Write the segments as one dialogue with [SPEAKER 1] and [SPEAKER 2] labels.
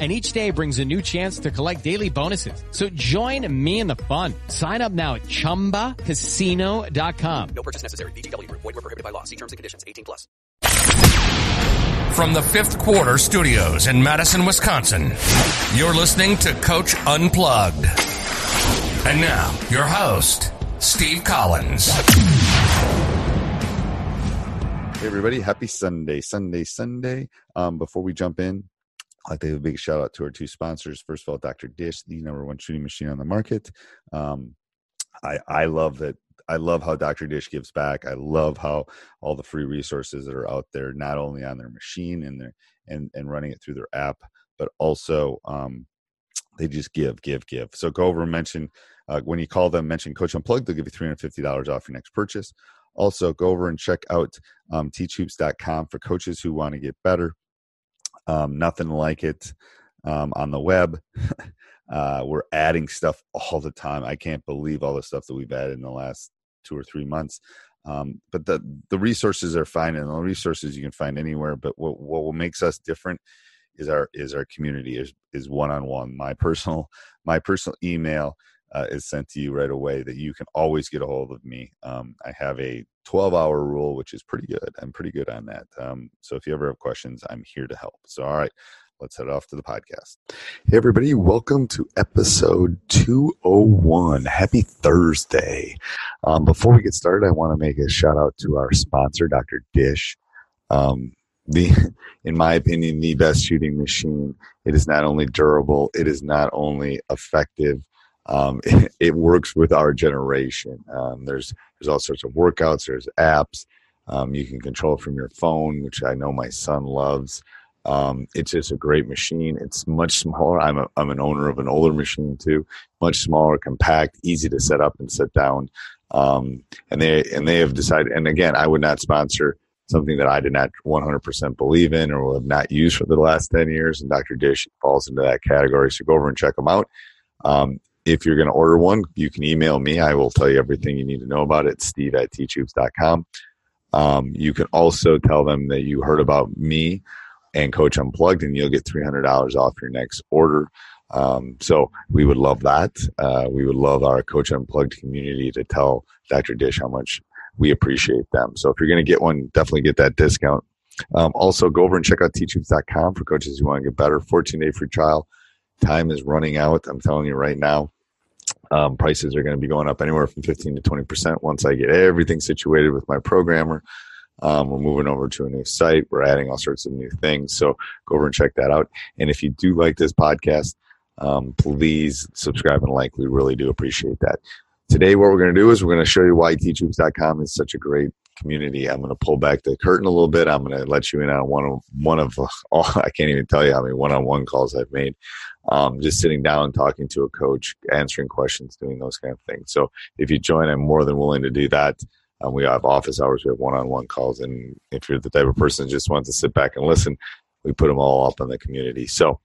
[SPEAKER 1] and each day brings a new chance to collect daily bonuses. So join me in the fun. Sign up now at ChumbaCasino.com.
[SPEAKER 2] No purchase necessary. VGW. Void were prohibited by law. See terms and conditions. 18 plus.
[SPEAKER 3] From the fifth quarter studios in Madison, Wisconsin, you're listening to Coach Unplugged. And now, your host, Steve Collins.
[SPEAKER 4] Hey everybody, happy Sunday, Sunday, Sunday. Um, before we jump in, I'd like to give a big shout out to our two sponsors. First of all, Dr. Dish, the number one shooting machine on the market. Um, I I love that. I love how Dr. Dish gives back. I love how all the free resources that are out there, not only on their machine and their and and running it through their app, but also um, they just give, give, give. So go over and mention uh, when you call them, mention Coach Unplugged. They'll give you three hundred fifty dollars off your next purchase. Also, go over and check out um, teachhoops.com for coaches who want to get better. Um, nothing like it um, on the web. uh, we're adding stuff all the time. I can't believe all the stuff that we've added in the last two or three months. Um, but the the resources are fine, and the resources you can find anywhere. But what what makes us different is our is our community is is one on one. My personal my personal email uh, is sent to you right away that you can always get a hold of me. Um, I have a 12 hour rule, which is pretty good. I'm pretty good on that. Um, so if you ever have questions, I'm here to help. So, all right, let's head off to the podcast. Hey, everybody, welcome to episode 201. Happy Thursday. Um, before we get started, I want to make a shout out to our sponsor, Dr. Dish. Um, the, in my opinion, the best shooting machine. It is not only durable, it is not only effective, um, it, it, works with our generation. Um, there's there's all sorts of workouts. There's apps. Um, you can control from your phone, which I know my son loves. Um, it's just a great machine. It's much smaller. I'm a, I'm an owner of an older machine too. Much smaller, compact, easy to set up and set down. Um, and they and they have decided. And again, I would not sponsor something that I did not 100% believe in or have not used for the last 10 years. And Dr. Dish falls into that category. So go over and check them out. Um, if you're going to order one, you can email me. I will tell you everything you need to know about it. Steve at teachhoops.com. Um, you can also tell them that you heard about me and Coach Unplugged, and you'll get $300 off your next order. Um, so we would love that. Uh, we would love our Coach Unplugged community to tell Dr. Dish how much we appreciate them. So if you're going to get one, definitely get that discount. Um, also, go over and check out teachhoops.com for coaches who want to get better. 14 day free trial time is running out. I'm telling you right now. Um, prices are going to be going up anywhere from 15 to 20% once I get everything situated with my programmer. Um, we're moving over to a new site. We're adding all sorts of new things. So go over and check that out. And if you do like this podcast, um, please subscribe and like. We really do appreciate that. Today, what we're going to do is we're going to show you why teachhoops.com is such a great community. I'm going to pull back the curtain a little bit. I'm going to let you in on one of one of all, I can't even tell you how many one-on-one calls I've made. Um, just sitting down, talking to a coach, answering questions, doing those kind of things. So if you join, I'm more than willing to do that. Um, we have office hours, we have one-on-one calls, and if you're the type of person that just wants to sit back and listen, we put them all up in the community. So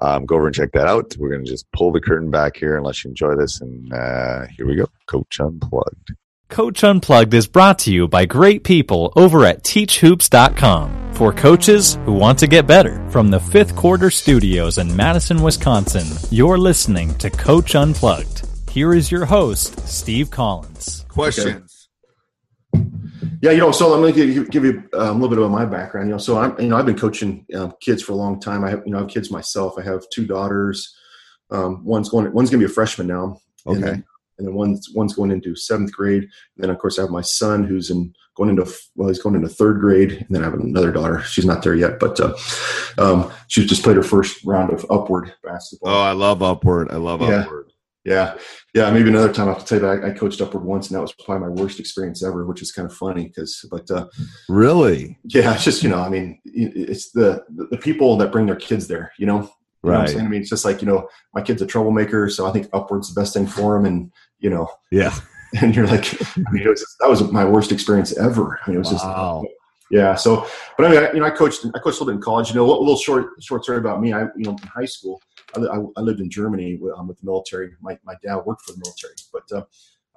[SPEAKER 4] um, go over and check that out. We're going to just pull the curtain back here and let you enjoy this. And uh, here we go, Coach Unplugged.
[SPEAKER 5] Coach Unplugged is brought to you by great people over at teachhoops.com for coaches who want to get better. From the fifth quarter studios in Madison, Wisconsin, you're listening to Coach Unplugged. Here is your host, Steve Collins.
[SPEAKER 4] Questions.
[SPEAKER 6] Yeah, you know, so I'm going to give, give you um, a little bit about my background. You know, so I'm, you know, I've been coaching um, kids for a long time. I have, you know, I have kids myself. I have two daughters. Um, one's going, one's going to be a freshman now.
[SPEAKER 4] Okay.
[SPEAKER 6] And then, one's one's going into seventh grade. And then of course I have my son who's in going into well he's going into third grade. And then I have another daughter. She's not there yet, but uh, um, she's just played her first round of upward basketball.
[SPEAKER 4] Oh, I love upward. I love
[SPEAKER 6] Yeah.
[SPEAKER 4] upward.
[SPEAKER 6] Yeah, yeah. Maybe another time I have to tell you that I, I coached upward once, and that was probably my worst experience ever, which is kind of funny because, but uh,
[SPEAKER 4] Really?
[SPEAKER 6] yeah, it's just you know, I mean, it's the the people that bring their kids there. You know, You know
[SPEAKER 4] Right.
[SPEAKER 6] saying? I mean, it's just like you know, my kid's a troublemaker, so I think upward's the best thing for him, and you know,
[SPEAKER 4] Yeah.
[SPEAKER 6] and you're like, I mean, it was that was my worst experience ever. I mean, it was
[SPEAKER 4] Wow.
[SPEAKER 6] just yeah. So, but I mean, I, you know, I coached I coached a little bit in college. You know, a little short short story about me. I you know, in high school, I, I, I lived in Germany with, um, with the military. My my dad worked for the military, but uh,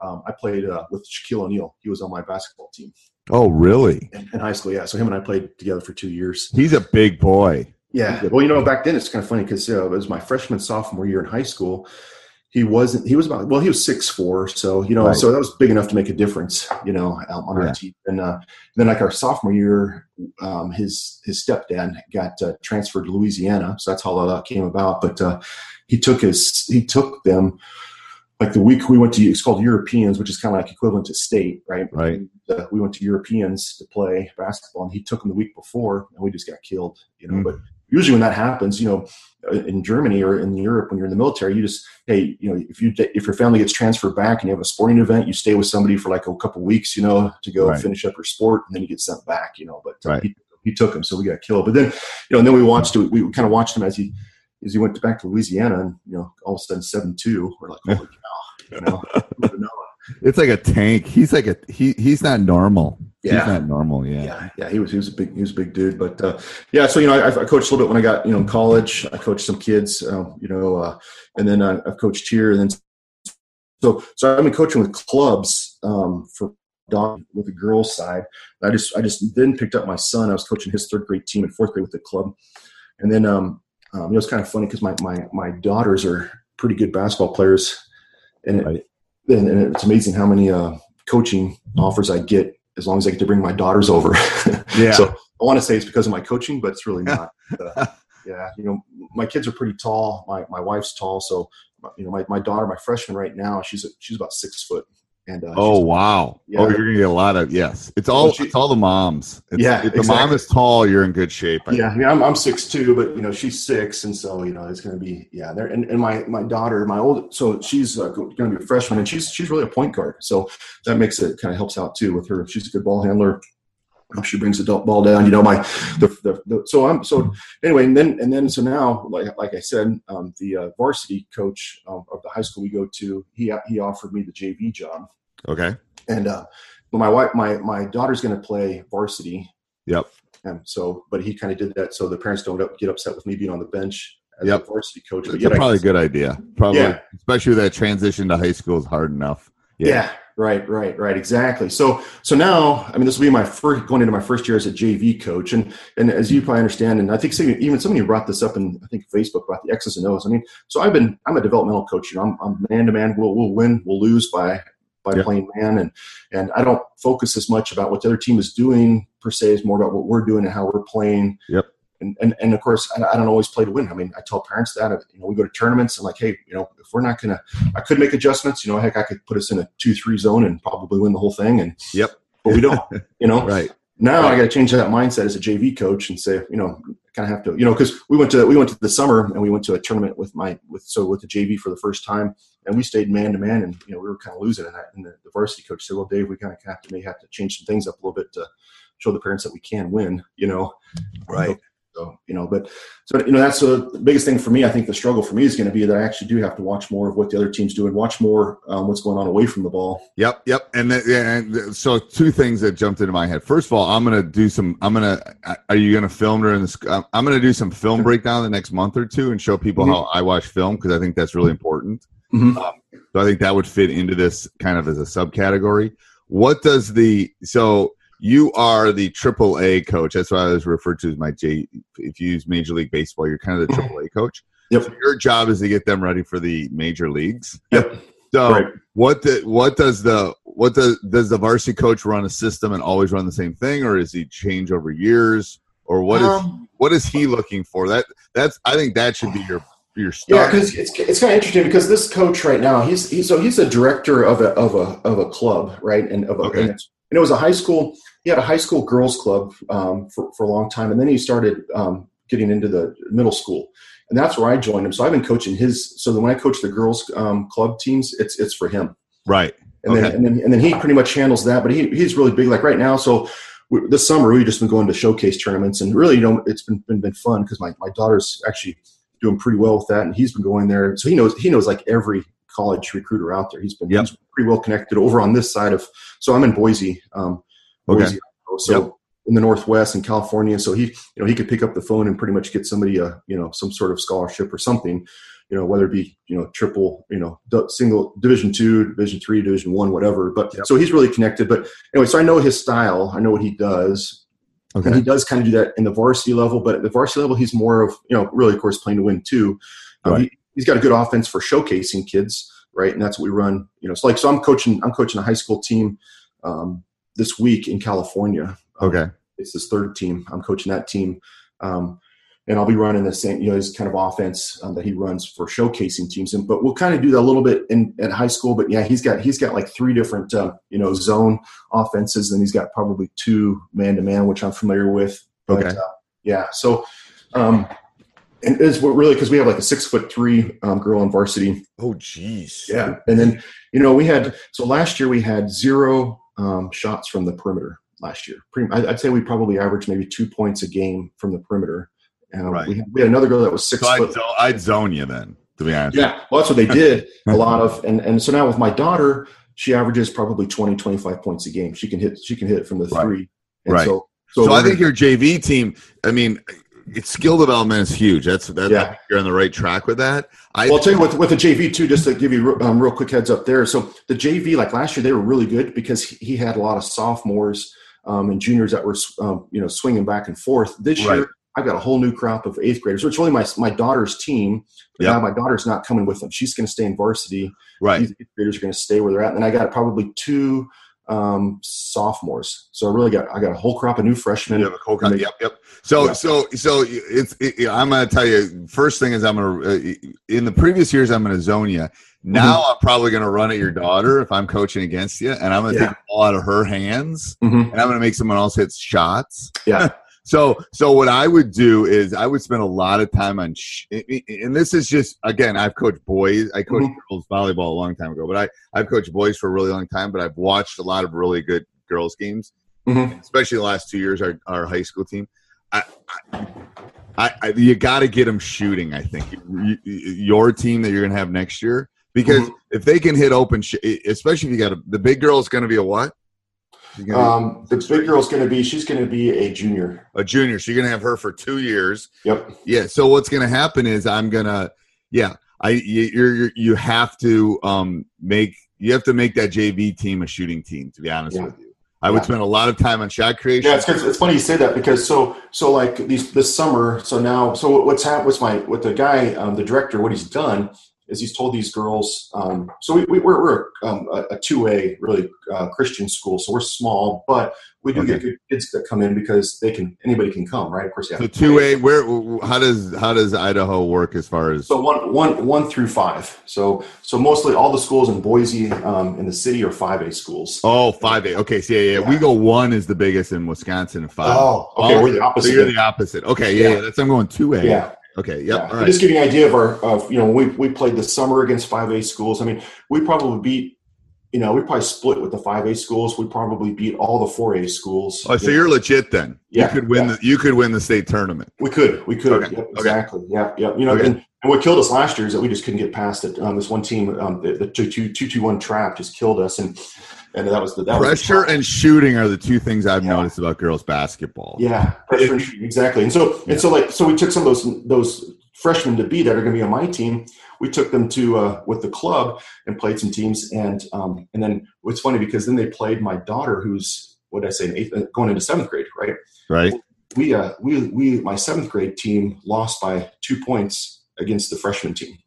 [SPEAKER 6] um, I played uh, with Shaquille O'Neal. He was on my basketball team
[SPEAKER 4] Oh, really?
[SPEAKER 6] in, in high school. Yeah, so him and I played together for two years.
[SPEAKER 4] He's a big boy.
[SPEAKER 6] Yeah. Well, you know, back then it's kind of funny because uh, it was my freshman sophomore year in high school. He wasn't. He was about. Well, he was six four. So you know,
[SPEAKER 4] Right.
[SPEAKER 6] so that was big enough to make a difference. You know, on our
[SPEAKER 4] Yeah.
[SPEAKER 6] team. And uh, then like our sophomore year, um, his his stepdad got uh, transferred to Louisiana. So that's how all that came about. But uh, he took his he took them like the week we went to it's called Europeans, which is kind of like equivalent to state, right?
[SPEAKER 4] Right.
[SPEAKER 6] Uh, we went to Europeans to play basketball, and he took them the week before, and we just got killed. You know,
[SPEAKER 4] Mm.
[SPEAKER 6] but usually when that happens, you know, uh, in Germany or in Europe, when you're in the military, you just hey, you know, if you if your family gets transferred back and you have a sporting event, you stay with somebody for like a couple weeks, you know, to go
[SPEAKER 4] Right.
[SPEAKER 6] finish up your sport, and then you get sent back, you know. But uh,
[SPEAKER 4] Right.
[SPEAKER 6] he, he took him, so we got killed. But then, you know, and then we watched. We kind of watched him as he as he went back to Louisiana, and you know, all of a sudden seven two, we're like, holy cow, you know. who would've known?
[SPEAKER 4] It's like a tank. He's like a he. He's not normal.
[SPEAKER 6] Yeah.
[SPEAKER 4] He's not normal. Yeah.
[SPEAKER 6] yeah, yeah, he was he was a big he was a big dude. But uh, yeah, so you know, I, I coached a little bit when I got you know in college. I coached some kids, um, you know, uh, and then I, I've coached here, and then so so I've been coaching with clubs um, for dog with the girls side. I just I just then picked up my son. I was coaching his third grade team and fourth grade with the club, and then um, um, it was kind of funny because my my my daughters are pretty good basketball players, and it,
[SPEAKER 4] Right.
[SPEAKER 6] and, and it's amazing how many uh, coaching offers I get as long as I get to bring my daughters over.
[SPEAKER 4] Yeah.
[SPEAKER 6] so I want to say it's because of my coaching, but it's really not. Uh, yeah, you know, my kids are pretty tall. My my wife's tall, so you know, my, my daughter, my freshman right now, she's a, she's about six foot, and uh,
[SPEAKER 4] Oh wow!
[SPEAKER 6] Yeah.
[SPEAKER 4] Oh, you're gonna get a lot of yes. It's all
[SPEAKER 6] Well, she-
[SPEAKER 4] it's all the moms. It's,
[SPEAKER 6] Yeah,
[SPEAKER 4] if the mom is tall, you're in good shape. I
[SPEAKER 6] yeah, I mean, I'm I'm six two, but you know she's six, and so you know it's going to be yeah. There and, and my my daughter, my old, so she's uh, going to be a freshman, and she's she's really a point guard, so that makes it kind of helps out too with her. She's a good ball handler. She brings the ball down. You know my the, the, the so I'm so anyway, and then and then so now like like I said, um, the uh, varsity coach um, of the high school we go to, he he offered me the JV job,
[SPEAKER 4] Okay.
[SPEAKER 6] and uh, but my wife my my daughter's going to play varsity
[SPEAKER 4] Yep.
[SPEAKER 6] and so, but he kind of did that so the parents don't up- get upset with me being on the bench as
[SPEAKER 4] Yep.
[SPEAKER 6] a varsity coach. But
[SPEAKER 4] It's probably a good idea. Probably,
[SPEAKER 6] Yeah.
[SPEAKER 4] especially that transition to high school is hard enough.
[SPEAKER 6] Yeah. Right, right, right, exactly. So, so now, I mean, this will be my first going into my first year as a JV coach, and and as you probably understand, and I think even somebody brought this up in I think Facebook about the X's and O's. I mean, so I've been I'm a developmental coach. You know, I'm, I'm man to man. We'll we'll win, we'll lose by by
[SPEAKER 4] Yeah.
[SPEAKER 6] playing man, and and I don't focus as much about what the other team is doing per se. It's more about what we're doing and how we're playing.
[SPEAKER 4] Yep.
[SPEAKER 6] And, and, and of course, I, I don't always play to win. I mean, I tell parents that you know we go to tournaments and like, hey, you know, if we're not gonna, I could make adjustments. You know, heck, I could put us in a two-three zone and probably win the whole thing. And
[SPEAKER 4] Yep.
[SPEAKER 6] but we don't. You know,
[SPEAKER 4] Right.
[SPEAKER 6] now I got to change that mindset as a JV coach and say, you know, kind of have to, you know, because we went to we went to the summer and we went to a tournament with my with so with the JV for the first time, and we stayed man to man, and you know we were kind of losing in that. And the, the varsity coach said, "Well, Dave, we kind of have to may have to change some things up a little bit to show the parents that we can win." You know,
[SPEAKER 4] Right.
[SPEAKER 6] So you know, but so you know that's the biggest thing for me. I think the struggle for me is going to be that I actually do have to watch more of what the other teams do and watch more um, what's going on away from the ball.
[SPEAKER 4] Yep, yep. And, then, and so two things that jumped into my head. First of all, I'm gonna do some. I'm gonna. Are you gonna film during this? I'm I'm gonna do some film breakdown the next month or two and show people
[SPEAKER 6] Mhm.
[SPEAKER 4] how I watch film because I think that's really important.
[SPEAKER 6] Mhm.
[SPEAKER 4] Um, so I think that would fit into this kind of as a subcategory.
[SPEAKER 7] what does the so you are the triple A coach. That's what I was referred to as my J. If you use Major League Baseball, you're kind of the triple A coach.
[SPEAKER 6] Yep.
[SPEAKER 7] So your job is to get them ready for the major leagues.
[SPEAKER 6] Yep.
[SPEAKER 7] So
[SPEAKER 6] Right.
[SPEAKER 7] what the what does the what does does the varsity coach run a system and always run the same thing, or is he change over years, or what is
[SPEAKER 6] Um,
[SPEAKER 7] what is he looking for? That that's I think that should be your your
[SPEAKER 6] Yeah, because it's, it's kind of interesting because this coach right now, he's, he's so he's a director of a of a of a club, right? And of a,
[SPEAKER 7] Okay.
[SPEAKER 6] and, and it was a high school. He had a high school girls club um, for for a long time, and then he started um, getting into the middle school, and that's where I joined him. So I've been coaching his. So when I coach the girls um, club teams, it's it's for him.
[SPEAKER 7] right.
[SPEAKER 6] and then and then and then he pretty much handles that. But he he's really big. Like right now, so we, this summer we've just been going to showcase tournaments, and really, you know, it's been been, been fun because my, my daughter's actually doing pretty well with that, and he's been going there, so he knows he knows like every college recruiter out there. He's been
[SPEAKER 7] Yep.
[SPEAKER 6] he's pretty well connected over on this side of. So I'm in Boise, um,
[SPEAKER 7] Okay.
[SPEAKER 6] Idaho. so.
[SPEAKER 7] Yep.
[SPEAKER 6] In the Northwest in California, so he, you know, he could pick up the phone and pretty much get somebody a, you know, some sort of scholarship or something, you know, whether it be, you know, triple, you know, single division two, division three, division one, whatever. But
[SPEAKER 7] Yep.
[SPEAKER 6] so he's really connected. But anyway, so I know his style. I know what he does. And he does kind of do that in the varsity level, but at the varsity level, he's more of, you know, really, of course, playing to win too. Um,
[SPEAKER 7] Right.
[SPEAKER 6] he, he's got a good offense for showcasing kids, right? And that's what we run, you know, so like, so I'm coaching, I'm coaching a high school team um, this week in California. Um,
[SPEAKER 7] Okay.
[SPEAKER 6] it's his third team. I'm coaching that team. Um, and I'll be running the same, you know, his kind of offense um, that he runs for showcasing teams. And but we'll kind of do that a little bit in at high school. But yeah, he's got he's got like three different uh, you know zone offenses, and he's got probably two man to man, which I'm familiar with. But,
[SPEAKER 7] Okay.
[SPEAKER 6] uh, yeah. So, um, and it's what really because we have like a six foot three um, girl on varsity.
[SPEAKER 7] Oh, jeez.
[SPEAKER 6] Yeah, and then you know we had so last year we had zero um, shots from the perimeter. Last year, I- I'd say we probably averaged maybe two points a game from the perimeter. Uh,
[SPEAKER 7] Right.
[SPEAKER 6] we, had, we had another girl that was six
[SPEAKER 7] So I'd, zo- I'd zone you then, to be honest.
[SPEAKER 6] Yeah, well, that's what they did. a lot of, and and so now with my daughter, she averages probably 20, 25 points a game. She can hit, she can hit from the
[SPEAKER 7] Right.
[SPEAKER 6] three. And
[SPEAKER 7] Right.
[SPEAKER 6] So,
[SPEAKER 7] So, I think your JV team. I mean, it's skill development is huge. That's that.
[SPEAKER 6] Yeah.
[SPEAKER 7] Think you're on the right track with that. I
[SPEAKER 6] Well, I'll tell you with with the JV too, just to give you um, real quick heads up there. So the JV, like last year, they were really good because he had a lot of sophomores um, and juniors that were um, you know swinging back and forth. This
[SPEAKER 7] Right.
[SPEAKER 6] year, I've got a whole new crop of eighth graders. It's really my my daughter's team. But
[SPEAKER 7] Yeah.
[SPEAKER 6] Now my daughter's not coming with them. She's going to stay in varsity.
[SPEAKER 7] right.
[SPEAKER 6] These eighth graders are going to stay where they're at. And I got probably two um, sophomores. So I really got I got a whole crop of new freshmen.
[SPEAKER 7] You have a cut.
[SPEAKER 6] And they-
[SPEAKER 7] Yep, yep. So,
[SPEAKER 6] Yeah.
[SPEAKER 7] so, so it's. It, I'm going to tell you. First thing is, I'm going to. Uh, in the previous years, I'm going to zone you. Now,
[SPEAKER 6] Mm-hmm.
[SPEAKER 7] I'm probably going to run at your daughter if I'm coaching against you, and I'm going to
[SPEAKER 6] Yeah.
[SPEAKER 7] take the ball out of her hands,
[SPEAKER 6] Mhm.
[SPEAKER 7] and I'm going to make someone else hit shots.
[SPEAKER 6] Yeah.
[SPEAKER 7] So, so what I would do is I would spend a lot of time on, sh- and this is just again, I've coached boys. I coached
[SPEAKER 6] Mhm.
[SPEAKER 7] girls volleyball a long time ago, but I I've coached boys for a really long time. But I've watched a lot of really good girls games,
[SPEAKER 6] Mhm.
[SPEAKER 7] especially the last two years. Our our high school team. I, I, I, you got to get them shooting. I think You- you- your team that you're going to have next year, because
[SPEAKER 6] Mhm.
[SPEAKER 7] if they can hit open, sh- especially if you got a, the big girl is going to be a what? She's gonna be-
[SPEAKER 6] Um, the big girl's going to be she's going to be a junior.
[SPEAKER 7] a junior. So you're gonna have her for two years.
[SPEAKER 6] Yep.
[SPEAKER 7] Yeah. So what's gonna happen is I'm gonna, yeah, I you you're, you're you have to um make you have to make that JV team a shooting team. To be honest
[SPEAKER 6] Yeah.
[SPEAKER 7] with you, I would spend a lot of time on shot creation.
[SPEAKER 6] Yeah, it's, it's, it's funny you say that because so so like these this summer. So now, so what's happened? What's my what the guy, um, the director, what he's done is he's told these girls. Um, so we, we we're, we're um, a two A really uh, Christian school, so we're small, but we do get good kids that come in because they can anybody can come, right? Of course, yeah.
[SPEAKER 7] so two A. Where how does how does Idaho work as far as
[SPEAKER 6] So one, one, one through five. So, so mostly all the schools in Boise, um, in the city are five A schools.
[SPEAKER 7] oh five A? Okay, so yeah, yeah,
[SPEAKER 6] Yeah.
[SPEAKER 7] we go one is the biggest in Wisconsin and five.
[SPEAKER 6] Oh, okay, we're the opposite
[SPEAKER 7] So you're the opposite. Okay, yeah,
[SPEAKER 6] Yeah.
[SPEAKER 7] yeah. That's I'm going two A.
[SPEAKER 6] Yeah.
[SPEAKER 7] Okay. Yep.
[SPEAKER 6] Yeah.
[SPEAKER 7] All right.
[SPEAKER 6] Just give you an idea of our, of you know, we we played this summer against five A schools. I mean, we probably beat, you know, we probably split with the five A schools. We probably beat all the four A schools.
[SPEAKER 7] Oh, so you're legit then.
[SPEAKER 6] Yeah,
[SPEAKER 7] You could win
[SPEAKER 6] yeah.
[SPEAKER 7] the you could win the state tournament.
[SPEAKER 6] We could, we could,
[SPEAKER 7] Okay,
[SPEAKER 6] Yep,
[SPEAKER 7] okay.
[SPEAKER 6] exactly. Yeah, yeah. You know,
[SPEAKER 7] Okay.
[SPEAKER 6] and, and what killed us last year is that we just couldn't get past it. Um, this one team, um, the, the two two two two one trap just killed us, and and that was the that was the
[SPEAKER 7] Pressure and shooting are the two things I've
[SPEAKER 6] Yeah.
[SPEAKER 7] noticed about girls basketball.
[SPEAKER 6] Yeah, pressure and shooting, exactly. And so and so like so we took some of those those freshmen to be that are going to be on my team. We took them to uh, with the club and played some teams, and um, and then it's funny because then they played my daughter, who's what did I say, eighth, uh, going into seventh grade, right?
[SPEAKER 7] Right.
[SPEAKER 6] We uh we we my seventh grade team lost by two points against the freshman team.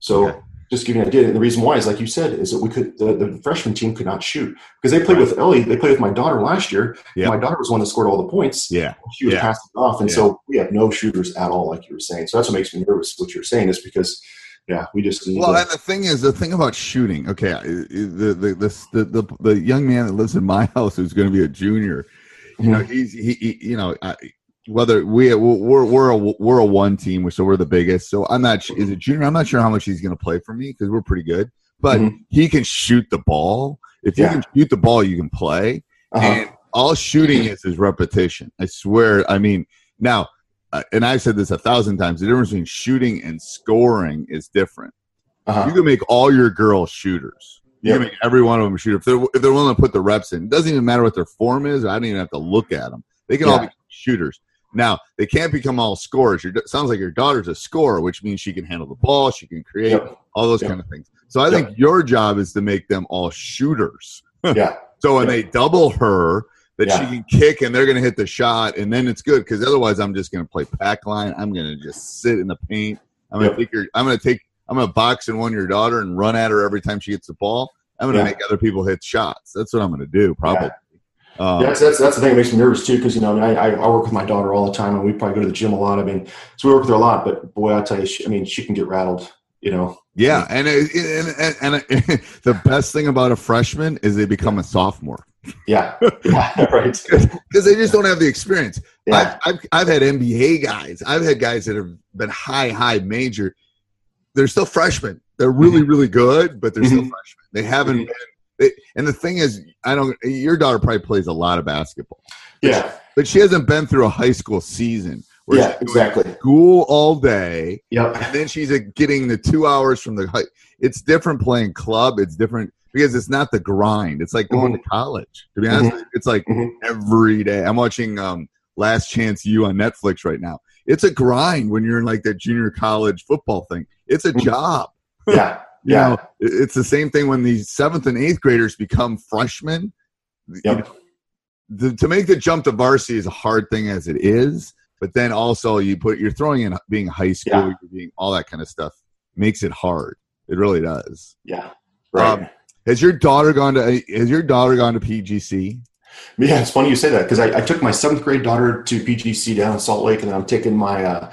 [SPEAKER 6] So.
[SPEAKER 7] Okay.
[SPEAKER 6] Just giving you an idea, and the reason why is like you said, is that we could the, the freshman team could not shoot because they played with Ellie. They played with my daughter last year.
[SPEAKER 7] Yeah.
[SPEAKER 6] My daughter was the one that scored all the points
[SPEAKER 7] Yeah.
[SPEAKER 6] she was
[SPEAKER 7] Yeah.
[SPEAKER 6] passing off, and
[SPEAKER 7] Yeah.
[SPEAKER 6] so we have no shooters at all, like you were saying. So that's what makes me nervous. What you're saying is because, yeah, we just
[SPEAKER 7] Well,
[SPEAKER 6] to-
[SPEAKER 7] and the thing is, the thing about shooting. Okay, the the the the, the, the young man that lives in my house who's going to be a junior. You know, mm-hmm. he's he, he you know. I, whether we we're we're a we're a one team, so we're the biggest. So I'm not is it junior. I'm not sure how much he's going to play for me because we're pretty good. But
[SPEAKER 6] Mhm.
[SPEAKER 7] he can shoot the ball. If you
[SPEAKER 6] Yeah.
[SPEAKER 7] can shoot the ball, you can play.
[SPEAKER 6] uh-huh.
[SPEAKER 7] And all shooting is is repetition. I swear. I mean, now, uh, and I've said this a thousand times. The difference between shooting and scoring is different.
[SPEAKER 6] uh-huh.
[SPEAKER 7] You can make all your girls shooters. You
[SPEAKER 6] Yep.
[SPEAKER 7] can make every one of them a shooter if they're if they're willing to put the reps in. It doesn't even matter what their form is. I don't even have to look at them. They can all be shooters. Now they can't become all scorers. Your, sounds like your daughter's a scorer, which means she can handle the ball, she can create
[SPEAKER 6] Yep.
[SPEAKER 7] all those
[SPEAKER 6] Yep.
[SPEAKER 7] kind of things. So I think your job is to make them all shooters.
[SPEAKER 6] yeah,
[SPEAKER 7] So when
[SPEAKER 6] Yeah.
[SPEAKER 7] they double her, that
[SPEAKER 6] Yeah.
[SPEAKER 7] she can kick and they're going to hit the shot, and then it's good because otherwise I'm just going to play pack line. I'm going to just sit in the paint. I'm going to
[SPEAKER 6] Yep.
[SPEAKER 7] take your. I'm going to take. I'm going to box and one your daughter and run at her every time she gets the ball. I'm going to
[SPEAKER 6] Yeah.
[SPEAKER 7] make other people hit shots. That's what I'm going to do probably. Um,
[SPEAKER 6] yeah. That's, that's that's the thing that makes me nervous too, because you know, I mean, I, I work with my daughter all the time, and we probably go to the gym a lot. I mean, so we work with her a lot. But boy, I tell you, she, I mean, she can get rattled. You know,
[SPEAKER 7] yeah, and it, and and, and the best thing about a freshman is they become a sophomore
[SPEAKER 6] yeah, yeah right,
[SPEAKER 7] because they just don't have the experience.
[SPEAKER 6] yeah,
[SPEAKER 7] I've, I've, I've had NBA guys. I've had guys that have been high, high major. They're still freshmen. They're really, really good, but they're still
[SPEAKER 6] Mhm.
[SPEAKER 7] freshmen. They haven't
[SPEAKER 6] Mhm.
[SPEAKER 7] been. And the thing is, I don't. Your daughter probably plays a lot of basketball,
[SPEAKER 6] yeah,
[SPEAKER 7] but she hasn't been through a high school season where
[SPEAKER 6] yeah, exactly.
[SPEAKER 7] school all day,
[SPEAKER 6] Yep.
[SPEAKER 7] and then she's uh, getting the two hours from the. high It's different playing club. It's different because it's not the grind. It's like going to college. To be honest, you. it's like
[SPEAKER 6] Mhm.
[SPEAKER 7] every day. I'm watching um, Last Chance U on Netflix right now. It's a grind when you're in like that junior college football thing. It's a
[SPEAKER 6] Mhm.
[SPEAKER 7] job.
[SPEAKER 6] Yeah,
[SPEAKER 7] You
[SPEAKER 6] yeah,
[SPEAKER 7] know, it's the same thing when the seventh and eighth graders become freshmen. You know, the, to make the jump to varsity is a hard thing as it is, but then also you put you're throwing in being high school,
[SPEAKER 6] Yeah.
[SPEAKER 7] you're being all that kind of stuff makes it hard. It really does.
[SPEAKER 6] yeah. Right.
[SPEAKER 7] Um, has your daughter gone to has your daughter gone to PGC?
[SPEAKER 6] Yeah, it's funny you say that because I, I took my seventh grade daughter to PGC down in Salt Lake, and I'm taking my uh,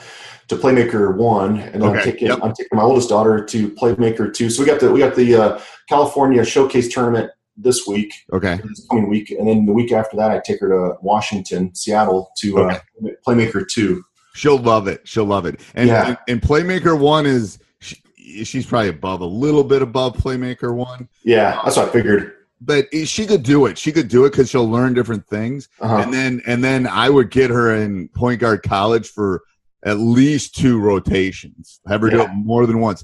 [SPEAKER 6] to Playmaker one, and then I'm taking
[SPEAKER 7] yep.
[SPEAKER 6] I'm taking my oldest daughter to Playmaker two. So we got the we got the uh, California Showcase tournament this week,
[SPEAKER 7] Okay.
[SPEAKER 6] this coming week, and then the week after that, I take her to Washington, Seattle to uh, Playmaker two.
[SPEAKER 7] She'll love it. She'll love it. And
[SPEAKER 6] Yeah.
[SPEAKER 7] and, and Playmaker One is she, she's probably above a little bit above Playmaker One,
[SPEAKER 6] Yeah, that's what I figured.
[SPEAKER 7] but she could do it. She could do it because she'll learn different things.
[SPEAKER 6] Uh-huh.
[SPEAKER 7] And then and then I would get her in point guard college for at least two rotations. Have her do it more than once.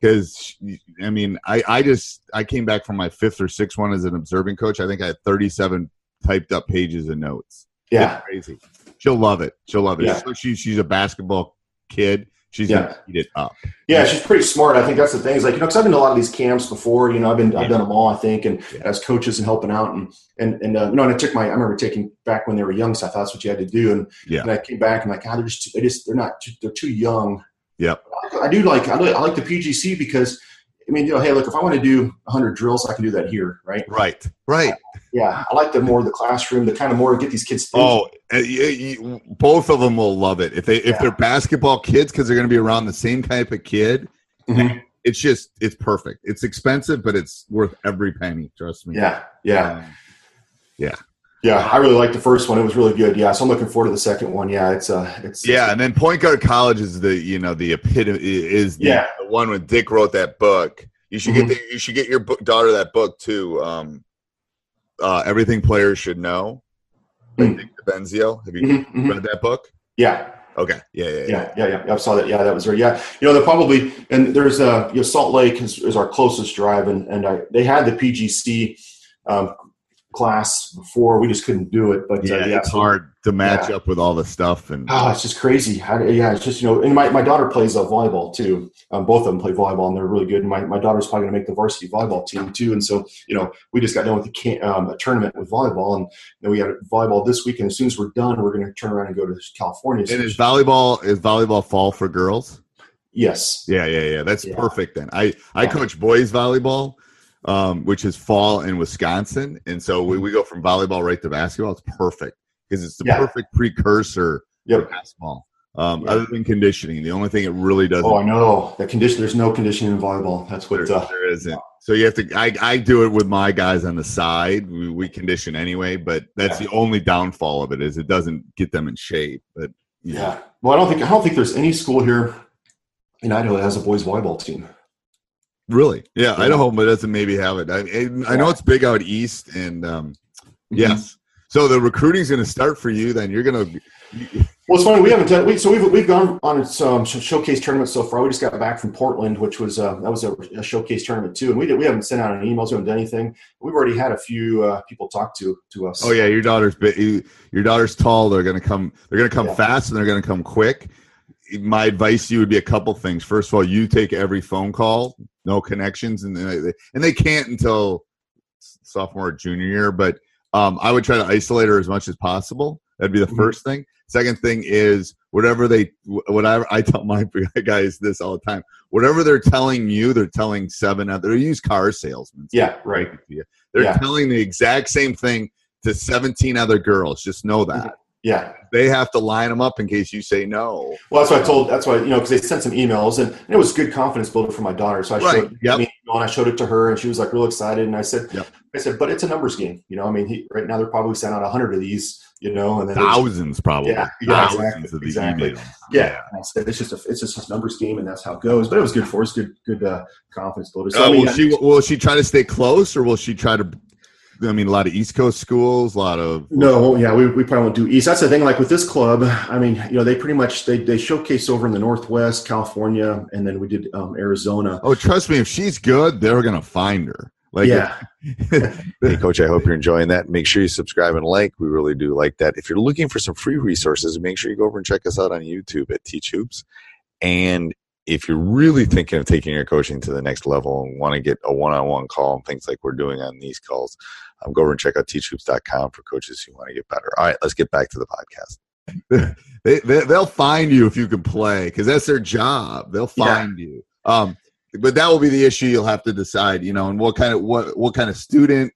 [SPEAKER 7] Because I mean, I I just I came back from my fifth or sixth one as an observing coach. I think I had thirty seven typed up pages of notes.
[SPEAKER 6] Yeah,
[SPEAKER 7] It's crazy. She'll love it. She'll love it.
[SPEAKER 6] Yeah.
[SPEAKER 7] So she's a basketball kid. She's
[SPEAKER 6] Yeah.
[SPEAKER 7] eat it up.
[SPEAKER 6] Yeah, she's pretty smart. I think that's the thing. Is like you know, because I've been to a lot of these camps before. You know, I've been I've done them all. I think, and
[SPEAKER 7] Yeah.
[SPEAKER 6] as coaches and helping out, and and and uh, you know, and I took my I remember taking back when they were young, so I thought that's what you had to do. And
[SPEAKER 7] Yeah.
[SPEAKER 6] and I came back and like, God, they're just too, they just they're not too, they're too young.
[SPEAKER 7] Yep.
[SPEAKER 6] I do like I, like I like the PGC because I mean, you know, hey, look, if I want to do 100 drills, I can do that here, right?
[SPEAKER 7] Right. Right.
[SPEAKER 6] Yeah, I like the more the classroom, the kind of more get these kids.
[SPEAKER 7] Oh, uh, you- you- both of them will love it if they if
[SPEAKER 6] Yeah.
[SPEAKER 7] they're basketball kids because they're going to be around the same type of kid.
[SPEAKER 6] Mhm.
[SPEAKER 7] It's just it's perfect. It's expensive, but it's worth every penny. Trust me.
[SPEAKER 6] yeah, yeah.
[SPEAKER 7] Um,
[SPEAKER 6] Yeah, I really liked the first one. It was really good. Yeah, so I'm looking forward to the second one. Yeah, it's uh, it's
[SPEAKER 7] yeah, and then Point Guard College is the you know the epitome is the,
[SPEAKER 6] Yeah.
[SPEAKER 7] the one when Dick wrote that book. You should
[SPEAKER 6] Mhm.
[SPEAKER 7] get the, you should get your book, daughter that book too. Um, uh, everything players should know. by
[SPEAKER 6] Mm.
[SPEAKER 7] Dick DeVenzio. Have you
[SPEAKER 6] Mhm, mhm.
[SPEAKER 7] read that book?
[SPEAKER 6] yeah,
[SPEAKER 7] Okay. Yeah. Yeah.
[SPEAKER 6] yeah, yeah, yeah. I saw that. Yeah, that was there. Yeah, you know, they're probably and there's uh, you know, Salt Lake is, is our closest drive, and and I, they had the PGC um, class before. We just couldn't do it. But
[SPEAKER 7] Yeah,
[SPEAKER 6] uh, yeah,
[SPEAKER 7] it's
[SPEAKER 6] so-
[SPEAKER 7] hard to match
[SPEAKER 6] yeah.
[SPEAKER 7] up with all the stuff and
[SPEAKER 6] Oh, it's just crazy. How, yeah, it's just you know, and my, my daughter plays uh, volleyball too. Um, both of them play volleyball, and they're really good. And my, my daughter's probably going to make the varsity volleyball team too. And so you know, we just got done with the can, um, a tournament with volleyball, and you know, we got volleyball this week. And as soon as we're done, we're going to turn around and go to California.
[SPEAKER 7] And is volleyball is volleyball fall for girls?
[SPEAKER 6] yes,
[SPEAKER 7] Yeah, yeah, yeah. That's
[SPEAKER 6] Yeah.
[SPEAKER 7] perfect then. I I coach boys volleyball, um, which is fall in Wisconsin, and so we, we go from volleyball right to basketball. It's perfect because it's the
[SPEAKER 6] Yeah.
[SPEAKER 7] perfect precursor for basketball. Um,
[SPEAKER 6] Yeah.
[SPEAKER 7] Other than conditioning, the only thing it really doesn't
[SPEAKER 6] Oh, I know the condition. There's no conditioning in volleyball. That's what.
[SPEAKER 7] there,
[SPEAKER 6] Uh,
[SPEAKER 7] there isn't. So you have to. I, I do it with my guys on the side. We, we condition anyway, but that's
[SPEAKER 6] Yeah.
[SPEAKER 7] the only downfall of it is it doesn't get them in shape. But
[SPEAKER 6] yeah. Well, I don't think I don't think there's any school here in Idaho that has a boys volleyball team.
[SPEAKER 7] Really, yeah,
[SPEAKER 6] Yeah.
[SPEAKER 7] Idaho but doesn't maybe have it. I, I, I know it's big out east, and um,
[SPEAKER 6] Mhm.
[SPEAKER 7] yes. So the recruiting's going to start for you. Then you're going to.
[SPEAKER 6] Well, it's funny. We haven't done. We, so we've we've gone on some showcase tournaments so far. We just got back from Portland, which was uh, that was a, a showcase tournament too. And we did, we haven't sent out any emails. We haven't done anything. We've already had a few uh, people talk to to us.
[SPEAKER 7] Oh yeah, your daughter's big. Your daughter's tall. They're going to come. They're going to come
[SPEAKER 6] Yeah.
[SPEAKER 7] fast, and they're going to come quick. My advice to you would be a couple things. First of all, you take every phone call, no connections, and they, and they can't until sophomore or junior year. But um, I would try to isolate her as much as possible. That'd be the
[SPEAKER 6] Mhm.
[SPEAKER 7] first thing. Second thing is whatever they, whatever I tell my guys this all the time. Whatever they're telling you, they're telling seven other. Used car salesmen.
[SPEAKER 6] Yeah, right.
[SPEAKER 7] They're
[SPEAKER 6] Yeah.
[SPEAKER 7] telling the exact same thing to 17 other girls. Just know that.
[SPEAKER 6] Yeah.
[SPEAKER 7] They have to line them up in case you say no.
[SPEAKER 6] Well, that's why I told. That's why you know because they sent some emails and, it was good confidence builder for my daughter. So I
[SPEAKER 7] Right,
[SPEAKER 6] showed.
[SPEAKER 7] yep.
[SPEAKER 6] I know, and I showed it to her, and she was like real excited. And I said,
[SPEAKER 7] Yep.
[SPEAKER 6] I said, but it's a numbers game. You know, I mean, he, right now they're probably sending out a hundred of these. You know, and then
[SPEAKER 7] Thousands, probably.
[SPEAKER 6] Yeah, yeah,
[SPEAKER 7] Thousands
[SPEAKER 6] exactly,
[SPEAKER 7] of these
[SPEAKER 6] exactly.
[SPEAKER 7] emails.
[SPEAKER 6] Yeah, and I said it's just a it's just a numbers game, and that's how it goes. But it was good for us, good good uh, confidence builder. So
[SPEAKER 7] Uh,
[SPEAKER 6] I mean,
[SPEAKER 7] will she will she try to stay close, or will she try to? I mean, a lot of East Coast schools, a lot of
[SPEAKER 6] no, yeah, we, we probably won't do East. That's the thing. Like with this club, I mean, you know, they pretty much they they showcase over in the Northwest, California, and then we did um, Arizona.
[SPEAKER 7] Oh, trust me, if she's good, they're gonna find her. Like,
[SPEAKER 6] yeah,
[SPEAKER 7] hey,
[SPEAKER 4] Coach, I hope you're enjoying that. Make sure you subscribe and like. We really do like that. If you're looking for some free resources, make sure you go over and check us out on YouTube at Teach Hoops. And if you're really thinking of taking your coaching to the next level and want to get a one-on-one call and things like we're doing on these calls, um, go over and check out teachhoops.com for coaches who want to get better. All right, let's get back to the podcast.
[SPEAKER 7] they, they they'll find you if you can play because that's their job. They'll
[SPEAKER 6] Yeah.
[SPEAKER 7] find you. Um, but that will be the issue. You'll have to decide. You know, and what kind of what what kind of student.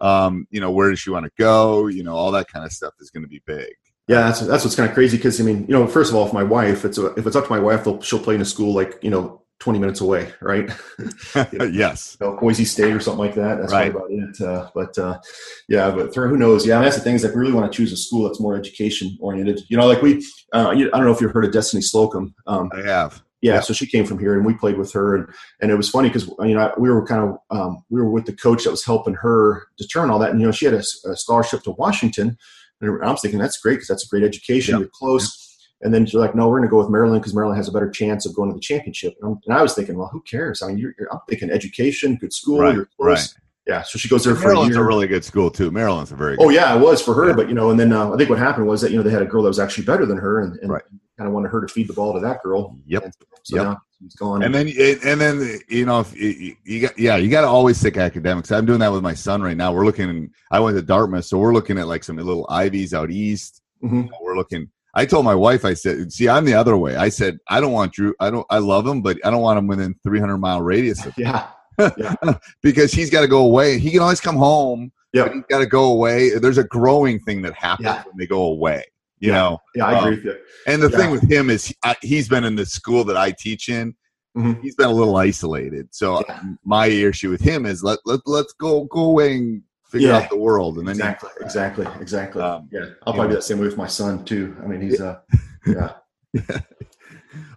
[SPEAKER 7] Um, you know, where does she want to go? You know, all that kind of stuff is going to be big.
[SPEAKER 6] yeah, that's that's what's kind of crazy because I mean, you know, first of all, if my wife, it's a, if it's up to my wife, she'll play in a school like you know, twenty minutes away, right?
[SPEAKER 7] yes.
[SPEAKER 6] you know, Boise State or something like that. That's
[SPEAKER 7] Right.
[SPEAKER 6] about it. Uh, but uh, yeah, but who knows? Yeah, and that's the thing is like we really want to choose a school that's more education oriented. You know, like we, uh, you, I don't know if you've heard of Destiny Slocum. Um,
[SPEAKER 7] I have.
[SPEAKER 6] yeah,
[SPEAKER 7] Yeah.
[SPEAKER 6] so she came from here, and we played with her, and and it was funny because you know we were kind of um, we were with the coach that was helping her determine all that, and you know she had a, a scholarship to Washington, and I'm thinking that's great because that's a great education,
[SPEAKER 7] Yeah.
[SPEAKER 6] you're close. And then she's like, no, we're going to go with Maryland because Maryland has a better chance of going to the championship. And, I'm- and I was thinking, well, who cares? I mean, you're, you're, I'm thinking education, good school,
[SPEAKER 7] Right,
[SPEAKER 6] you're close. Yeah, so she goes there for a
[SPEAKER 7] Maryland's
[SPEAKER 6] year.
[SPEAKER 7] a really good school too. Maryland's a very
[SPEAKER 6] Oh yeah, it was for her.
[SPEAKER 7] Yeah.
[SPEAKER 6] But you know, and then uh, I think what happened was that you know they had a girl that was actually better than her, and, and
[SPEAKER 7] Right.
[SPEAKER 6] kind of wanted her to feed the ball to that girl.
[SPEAKER 7] Yep.
[SPEAKER 6] And so
[SPEAKER 7] Yep.
[SPEAKER 6] now she's gone.
[SPEAKER 7] And then, and then, you know, if you, you got, yeah, you got to always stick academics. I'm doing that with my son right now. We're looking. I went to Dartmouth, so we're looking at like some little Ivies out east.
[SPEAKER 6] Mhm.
[SPEAKER 7] We're looking. I told my wife, I said, "See, I'm the other way." I said, "I don't want Drew. I don't. I love him, but I don't want him within 300 mile radius of
[SPEAKER 6] yeah,
[SPEAKER 7] because he's got to go away. He can always come home, Yeah. he's got to go away. There's a growing thing that happens
[SPEAKER 6] Yeah.
[SPEAKER 7] when they go away. You
[SPEAKER 6] Yeah.
[SPEAKER 7] know,
[SPEAKER 6] yeah, I
[SPEAKER 7] Um,
[SPEAKER 6] agree with you.
[SPEAKER 7] and the
[SPEAKER 6] Yeah.
[SPEAKER 7] thing with him is he, I, he's been in the school that I teach in.
[SPEAKER 6] Mhm.
[SPEAKER 7] He's been a little isolated. So
[SPEAKER 6] Yeah.
[SPEAKER 7] my issue with him is let let let's go go away and figure
[SPEAKER 6] Yeah.
[SPEAKER 7] out the world, and then you-
[SPEAKER 6] Exactly, exactly, exactly.
[SPEAKER 7] Um,
[SPEAKER 6] yeah, I'll probably
[SPEAKER 7] know.
[SPEAKER 6] be that same way with my son too. I mean, he's uh, yeah,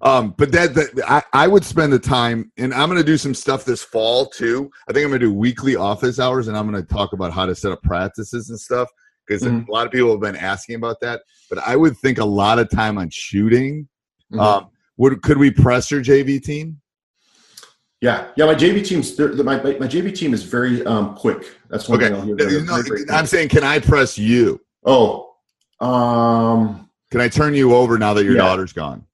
[SPEAKER 7] Um, but that, that I, I would spend the time, and I'm going to do some stuff this fall too. I think I'm going to do weekly office hours, and I'm going to talk about how to set up practices and stuff because
[SPEAKER 6] Mhm.
[SPEAKER 7] a lot of people have been asking about that. But I would think a lot of time on shooting.
[SPEAKER 6] Mhm.
[SPEAKER 7] Um, would could we press your JV team?
[SPEAKER 6] Yeah, yeah. My JV team's my my my JV team is very um, quick. That's one
[SPEAKER 7] Okay.
[SPEAKER 6] thing I'll hear.
[SPEAKER 7] No,
[SPEAKER 6] very, very
[SPEAKER 7] I'm saying, can I press you?
[SPEAKER 6] Oh, um,
[SPEAKER 7] Can I turn you over now that your
[SPEAKER 6] Yeah.
[SPEAKER 7] daughter's gone?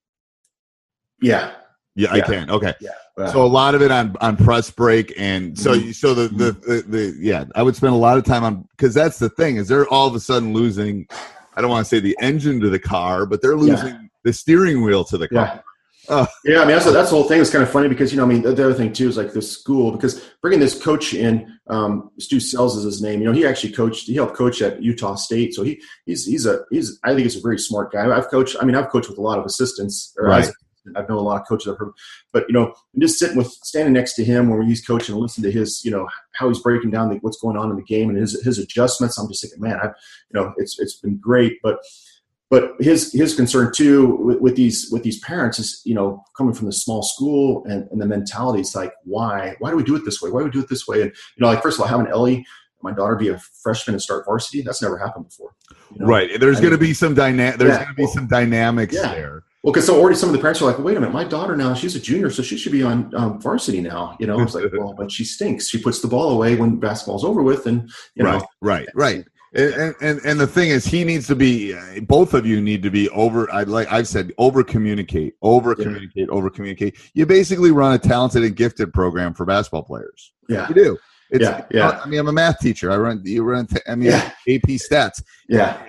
[SPEAKER 6] yeah,
[SPEAKER 7] Yeah, I can. Okay.
[SPEAKER 6] yeah.
[SPEAKER 7] So a lot of it on on press break, and so
[SPEAKER 6] Mhm.
[SPEAKER 7] you so the, the the the yeah, I would spend a lot of time on because that's the thing is they're all of a sudden losing. I don't want to say the engine to the car, but they're
[SPEAKER 6] Yeah.
[SPEAKER 7] losing the steering wheel to the car.
[SPEAKER 6] Yeah.
[SPEAKER 7] Oh.
[SPEAKER 6] Yeah, I mean that's the, that's the whole thing. It's kind of funny because you know, I mean, the, the other thing too is like this school because bringing this coach in, um, Stu Sells is his name. You know, he actually coached. He helped coach at Utah State, so he he's he's a he's I think he's a very smart guy. I've coached. I mean, I've coached with a lot of assistants.
[SPEAKER 7] Right.
[SPEAKER 6] as- I've known a lot of coaches I've heard, but you know, just sitting with standing next to him when he's coaching, and listen to his, you know, how he's breaking down the, what's going on in the game and his his adjustments. I'm just thinking, man, I, you know, it's it's been great, but but his his concern too with, with these with these parents is you know coming from the small school and, and the mentality is like why why do we do it this way why do we do it this way and you know like first of all having Ellie my daughter be a freshman and start varsity that's never happened before you know?
[SPEAKER 7] Right. There's going to be some dyna- There's
[SPEAKER 6] Yeah.
[SPEAKER 7] going to be some dynamics
[SPEAKER 6] Yeah.
[SPEAKER 7] there.
[SPEAKER 6] well because so already some of the parents are like wait a minute my daughter now she's a junior so she should be on um, varsity now you know it's like well but she stinks she puts the ball away when basketball's over with and you know
[SPEAKER 7] right. Right. Right. And, and and the thing is, he needs to be. uh, Both of you need to be over. I like I've said, over communicate, over communicate, over communicate. You basically run a talented and gifted program for basketball players.
[SPEAKER 6] yeah
[SPEAKER 7] You do. It's,
[SPEAKER 6] Yeah, yeah.
[SPEAKER 7] I mean, I'm a math teacher. I run. You run. I mean,
[SPEAKER 6] Yeah.
[SPEAKER 7] AP stats.
[SPEAKER 6] yeah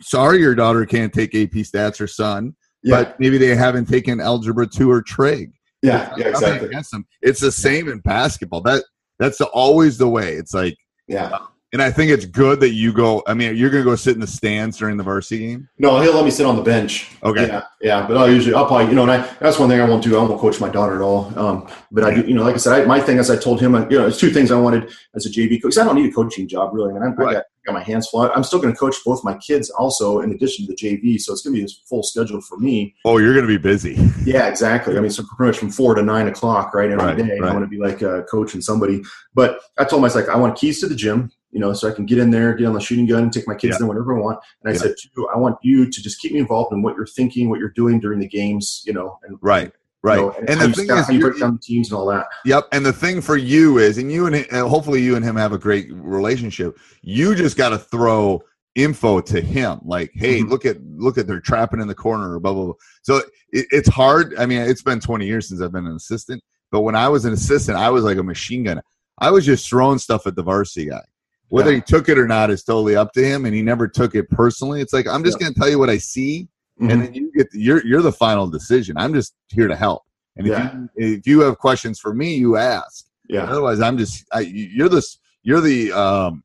[SPEAKER 7] Sorry, your daughter can't take AP stats or son,
[SPEAKER 6] yeah
[SPEAKER 7] but maybe they haven't taken algebra two or trig.
[SPEAKER 6] yeah yeah exactly
[SPEAKER 7] against them. It's the same in basketball. That that's the, always the way. It's like,
[SPEAKER 6] yeah
[SPEAKER 7] and I think it's good that you go. I mean, you're going to go sit in the stands during the varsity game.
[SPEAKER 6] No, he'll let me sit on the bench.
[SPEAKER 7] Okay.
[SPEAKER 6] Yeah, yeah, but I'll usually, I'll probably, you know, and I, that's one thing I won't do. I won't coach my daughter at all. Um, but I do, you know, like I said, I, my thing is I told him, you know, it's two things I wanted as a JV coach. I don't need a coaching job really. I mean, I'm, I,
[SPEAKER 7] Right.
[SPEAKER 6] got, got my hands full. I'm still going to coach both my kids also in addition to the JV. So it's going to be this full schedule for me.
[SPEAKER 7] Oh, you're going to be busy.
[SPEAKER 6] Yeah, exactly. I mean, so pretty much from four to nine o'clock, right, every
[SPEAKER 7] Right,
[SPEAKER 6] day.
[SPEAKER 7] right.
[SPEAKER 6] I want to be like uh, coaching somebody. But I told him, I was like, I want keys to the gym, you know, so I can get in there, get on the shooting gun, and take my kids
[SPEAKER 7] Yeah.
[SPEAKER 6] there whenever I want. And I
[SPEAKER 7] Yeah.
[SPEAKER 6] said, two, I want you to just keep me involved in what you're thinking, what you're doing during the games, you know, and
[SPEAKER 7] Right.
[SPEAKER 6] you
[SPEAKER 7] Right.
[SPEAKER 6] know,
[SPEAKER 7] and
[SPEAKER 6] how
[SPEAKER 7] the
[SPEAKER 6] you
[SPEAKER 7] thing is,
[SPEAKER 6] you break down teams and all that.
[SPEAKER 7] Yep. And the thing for you is, and you and uh, hopefully you and him have a great relationship. You just got to throw info to him, like, "Hey,
[SPEAKER 6] Mhm.
[SPEAKER 7] look at look at they're trapping in the corner," or blah blah blah. So it, it's hard. I mean, it's been 20 years since I've been an assistant, but when I was an assistant, I was like a machine gun. I was just throwing stuff at the varsity guy. Whether
[SPEAKER 6] Yeah.
[SPEAKER 7] he took it or not is totally up to him, and he never took it personally. It's like I'm just
[SPEAKER 6] Yeah.
[SPEAKER 7] going to tell you what I see,
[SPEAKER 6] Mhm.
[SPEAKER 7] and then you get you're you're the final decision. I'm just here to help. And if
[SPEAKER 6] Yeah.
[SPEAKER 7] you if you have questions for me, you ask.
[SPEAKER 6] yeah.
[SPEAKER 7] Otherwise, I'm just I, you're the you're the um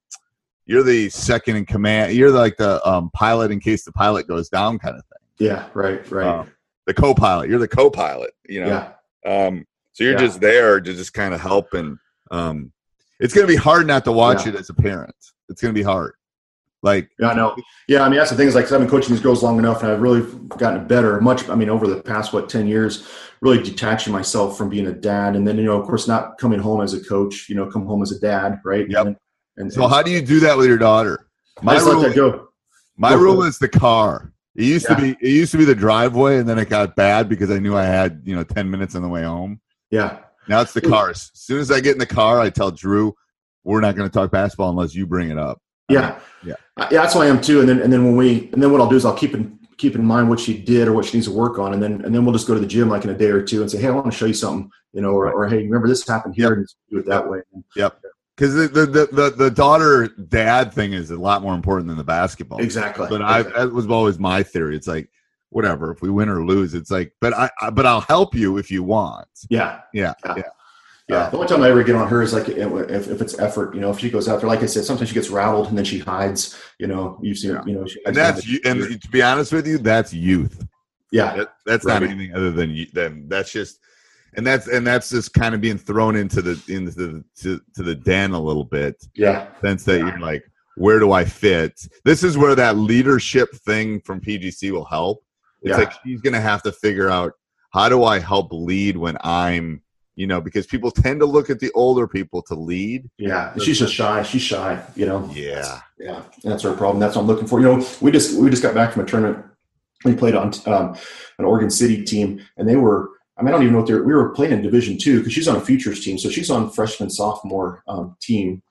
[SPEAKER 7] you're the second in command. You're like the um pilot in case the pilot goes down, kind of thing.
[SPEAKER 6] Yeah. Right. Right.
[SPEAKER 7] Um, the co-pilot. You're the co-pilot. You know.
[SPEAKER 6] yeah.
[SPEAKER 7] Um. So you're just there to just kind of help and um. It's gonna be hard not to watch
[SPEAKER 6] Yeah.
[SPEAKER 7] it as a parent. It's gonna be hard. Like
[SPEAKER 6] Yeah, I know. Yeah, I mean that's the thing is like I've been coaching these girls long enough, and I've really gotten better. Much, I mean, over the past what ten years, really detaching myself from being a dad, and then you know, of course, not coming home as a coach. You know, come home as a dad, right?
[SPEAKER 7] Yep.
[SPEAKER 6] And, and
[SPEAKER 7] so, how do you do that with your daughter?
[SPEAKER 6] I
[SPEAKER 7] My rule,
[SPEAKER 6] that go.
[SPEAKER 7] my
[SPEAKER 6] go
[SPEAKER 7] rule is the car. It used
[SPEAKER 6] Yeah.
[SPEAKER 7] to be it used to be the driveway, and then it got bad because I knew I had you know ten minutes on the way home.
[SPEAKER 6] Yeah,
[SPEAKER 7] Now it's the cars. As soon as I get in the car, I tell Drew, "We're not going to talk basketball unless you bring it up."
[SPEAKER 6] yeah,
[SPEAKER 7] Yeah.
[SPEAKER 6] Yeah. That's why I am too. And then and then when we and then what I'll do is I'll keep in keep in mind what she did or what she needs to work on, and then and then we'll just go to the gym like in a day or two and say, hey, I want to show you something, you know, or, or hey, remember this happened here, and do it that way. Yep.
[SPEAKER 7] Because the, the the the the daughter dad thing is a lot more important than the basketball.
[SPEAKER 6] Exactly.
[SPEAKER 7] But I that was always my theory. It's like whatever if we win or lose. It's like, but I, I but I'll help you if you want.
[SPEAKER 6] yeah.
[SPEAKER 7] Yeah,
[SPEAKER 6] Yeah.
[SPEAKER 7] yeah.
[SPEAKER 6] Yeah, the only time I ever get on her is like if, if it's effort, you know, if she goes out there, like I said, sometimes she gets rattled and then she hides, you know, you've seen,
[SPEAKER 7] Yeah.
[SPEAKER 6] you know,
[SPEAKER 7] And that's you. And to be honest with you, that's youth.
[SPEAKER 6] yeah,
[SPEAKER 7] That, that's not anything other than you- than that's just and that's and that's just kind of being thrown into the into the to, to the den a little bit
[SPEAKER 6] yeah,
[SPEAKER 7] sense that you're like where do i fit this is where that leadership thing from pgc will help it's
[SPEAKER 6] Yeah.
[SPEAKER 7] like she's gonna have to figure out how do i help lead when i'm you know because people tend to look at the older people to lead
[SPEAKER 6] yeah. She's just shy. She's shy, you know.
[SPEAKER 7] yeah
[SPEAKER 6] Yeah, that's our problem. That's what I'm looking for. You know, we just we just got back from a tournament. We played on um, an Oregon City team, and they were I mean, I don't even know what they're. We were playing in Division Two because she's on a futures team, so she's on freshman sophomore um, team.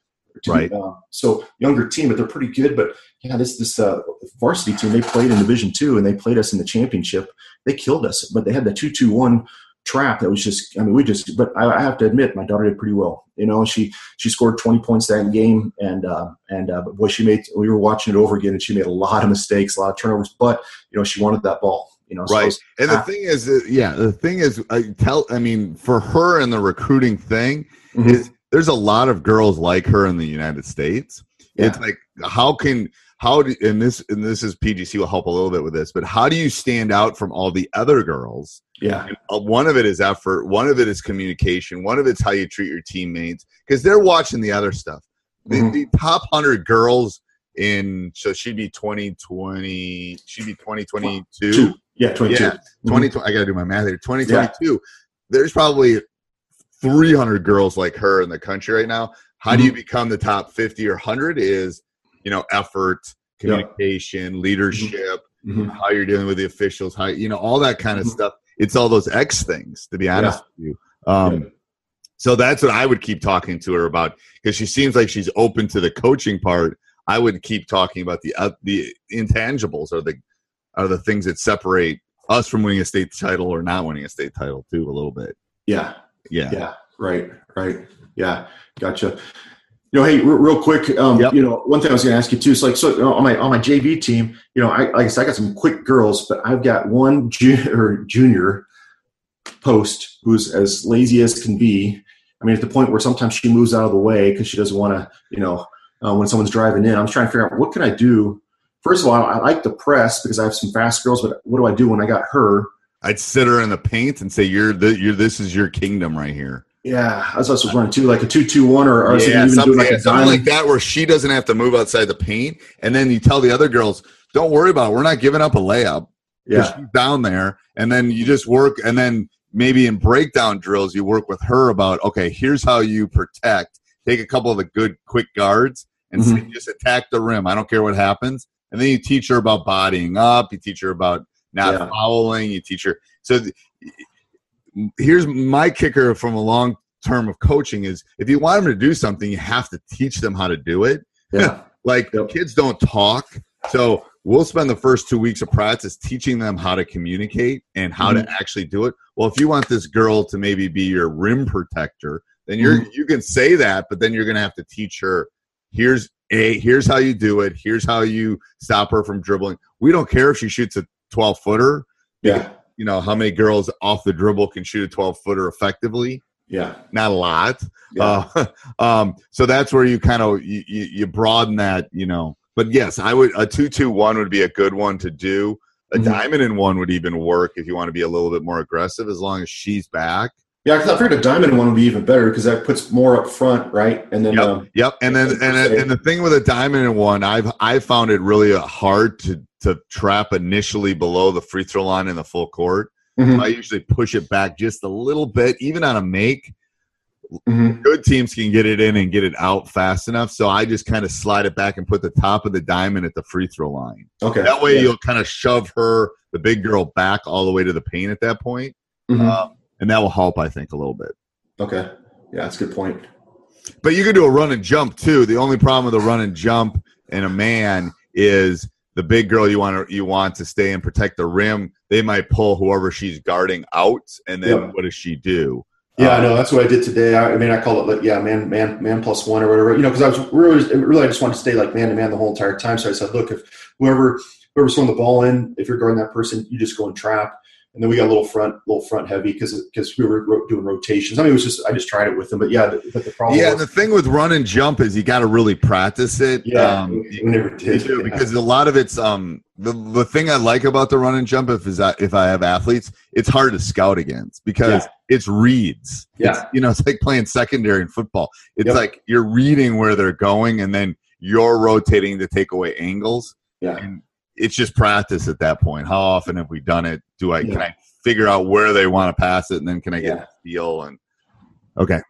[SPEAKER 6] To,
[SPEAKER 7] Right.
[SPEAKER 6] Uh, so younger team, but they're pretty good. But yeah, this this uh, varsity team they played in Division Two and they played us in the championship. They killed us, but they had the two two one trap that was just. I mean, we just. But I, I have to admit, my daughter did pretty well. You know, she she scored twenty points that game, and uh, and uh, but boy, she made. We were watching it over again, and she made a lot of mistakes, a lot of turnovers. But you know, she wanted that ball. You know,
[SPEAKER 7] right
[SPEAKER 6] was-
[SPEAKER 7] and the thing is yeah the thing is i tell i mean for her and the recruiting thing
[SPEAKER 6] Mhm.
[SPEAKER 7] is there's a lot of girls like her in the united states it's like how can how do and this and this is pgc will help a little bit with this but how do you stand out from all the other girls
[SPEAKER 6] yeah,
[SPEAKER 7] uh, one of it is effort one of it is communication one of it's how you treat your teammates because they're watching the other stuff the,
[SPEAKER 6] Mhm.
[SPEAKER 7] the top 100 girls in so she'd be 2020 she'd be 2022.
[SPEAKER 6] Yeah, twenty two.
[SPEAKER 7] yeah, 20, I got to do my math here. 2022, there's probably 300 girls like her in the country right now. How do you become the top 50 or 100 is, you know, effort,
[SPEAKER 6] Yeah.
[SPEAKER 7] communication, leadership,
[SPEAKER 6] Mhm.
[SPEAKER 7] how you're dealing with the officials, how, you know, all that kind of
[SPEAKER 6] Mhm.
[SPEAKER 7] stuff. It's all those X things, to be honest with you. Um,
[SPEAKER 6] Yeah.
[SPEAKER 7] So that's what I would keep talking to her about because she seems like she's open to the coaching part. I would keep talking about the uh, the intangibles or the are the things that separate us from winning a state title or not winning a state title too a little bit.
[SPEAKER 6] Yeah,
[SPEAKER 7] Yeah.
[SPEAKER 6] yeah, right, right. Yeah, gotcha. You know, hey, re- real quick, um,
[SPEAKER 7] Yep.
[SPEAKER 6] you know, one thing I was going to ask you too is like, so you know, on my on my JV team, you know, I like I said, I got some quick girls, but I've got one junior junior post who's as lazy as can be. I mean, at the point where sometimes she moves out of the way because she doesn't want to, you know, uh, when someone's driving in. I'm trying to figure out what can I do. First of all, I like the press because I have some fast girls, but what do I do when I got her?
[SPEAKER 7] I'd sit her in the paint and say, "You're the you're this is your kingdom right here."
[SPEAKER 6] Yeah, that's what I was running too, like a two-two-one, or, or I
[SPEAKER 7] yeah,
[SPEAKER 6] even
[SPEAKER 7] something,
[SPEAKER 6] doing like a
[SPEAKER 7] something like that where she doesn't have to move outside the paint, and then you tell the other girls, "Don't worry about it. We're not giving up a layup."
[SPEAKER 6] Yeah,
[SPEAKER 7] she's down there, and then you just work, and then maybe in breakdown drills, you work with her about, okay, here's how you protect. Take a couple of the good quick guards and mm-hmm. say, just attack the rim. I don't care what happens. And then you teach her about bodying up. You teach her about not
[SPEAKER 6] Yeah.
[SPEAKER 7] fouling. You teach her. So here's my kicker from a long term of coaching is if you want them to do something, you have to teach them how to do it.
[SPEAKER 6] yeah,
[SPEAKER 7] Like
[SPEAKER 6] Yep.
[SPEAKER 7] kids don't talk. So we'll spend the first two weeks of practice teaching them how to communicate and how
[SPEAKER 6] Mm-hmm.
[SPEAKER 7] to actually do it. Well, if you want this girl to maybe be your rim protector, then you're
[SPEAKER 6] Mm-hmm.
[SPEAKER 7] you can say that, but then you're gonna have to teach her here's a here's how you do it, here's how you stop her from dribbling. We don't care if she shoots a 12 footer.
[SPEAKER 6] yeah,
[SPEAKER 7] You know, how many girls off the dribble can shoot a 12 footer effectively?
[SPEAKER 6] yeah,
[SPEAKER 7] not a lot.
[SPEAKER 6] Yeah.
[SPEAKER 7] Uh, um, so that's where you kind of you, you, you broaden that, you know. But yes, I would a two two one would be a good one to do. A
[SPEAKER 6] Mhm.
[SPEAKER 7] diamond in one would even work if you want to be a little bit more aggressive, as long as she's back.
[SPEAKER 6] yeah. Because I figured a diamond one would be even better because that puts more up front, right? And then,
[SPEAKER 7] Yep,
[SPEAKER 6] um,
[SPEAKER 7] yep. And then and and the thing with a diamond in one, I've I found it really uh, hard to to trap initially below the free throw line in the full court.
[SPEAKER 6] mhm,
[SPEAKER 7] I usually push it back just a little bit, even on a make.
[SPEAKER 6] mhm.
[SPEAKER 7] good teams can get it in and get it out fast enough. So I just kind of slide it back and put the top of the diamond at the free throw line.
[SPEAKER 6] okay,
[SPEAKER 7] That way
[SPEAKER 6] yeah.
[SPEAKER 7] you'll kind of shove her, the big girl, back all the way to the paint at that point.
[SPEAKER 6] Mhm.
[SPEAKER 7] Um, and that will help, I think, a little bit.
[SPEAKER 6] okay, yeah, that's a good point.
[SPEAKER 7] But you can do a run and jump too. The only problem with a run and jump in a man is the big girl you want to you want to stay and protect the rim. They might pull whoever she's guarding out, and then
[SPEAKER 6] Yep.
[SPEAKER 7] what does she do?
[SPEAKER 6] Yeah,
[SPEAKER 7] Um,
[SPEAKER 6] I know. That's what I did today. I, I mean, I call it, like, yeah, man, man, man plus one or whatever. You know, because I was really, really, I just wanted to stay like man to man the whole entire time. So I said, look, if whoever, whoever's throwing the ball in, if you're guarding that person, you just go and trap. And then we got a little front, little front heavy because because we were ro- doing rotations. I mean, it was just I just tried it with them, but yeah, the, but the problem,
[SPEAKER 7] Yeah,
[SPEAKER 6] was,
[SPEAKER 7] the thing with run and jump is you got to really practice it.
[SPEAKER 6] yeah,
[SPEAKER 7] Um,
[SPEAKER 6] we, never did yeah.
[SPEAKER 7] because a lot of it's um the the thing I like about the run and jump if is that if I have athletes, it's hard to scout against because
[SPEAKER 6] Yeah.
[SPEAKER 7] it's reads. It's,
[SPEAKER 6] Yeah.
[SPEAKER 7] you know, it's like playing secondary in football. It's
[SPEAKER 6] Yep.
[SPEAKER 7] like you're reading where they're going and then you're rotating to take away angles.
[SPEAKER 6] yeah,
[SPEAKER 7] And it's just practice at that point. How often have we done it? Do I
[SPEAKER 6] Yeah.
[SPEAKER 7] can I figure out where they want to pass it and then can I get
[SPEAKER 6] Yeah.
[SPEAKER 7] a feel and okay.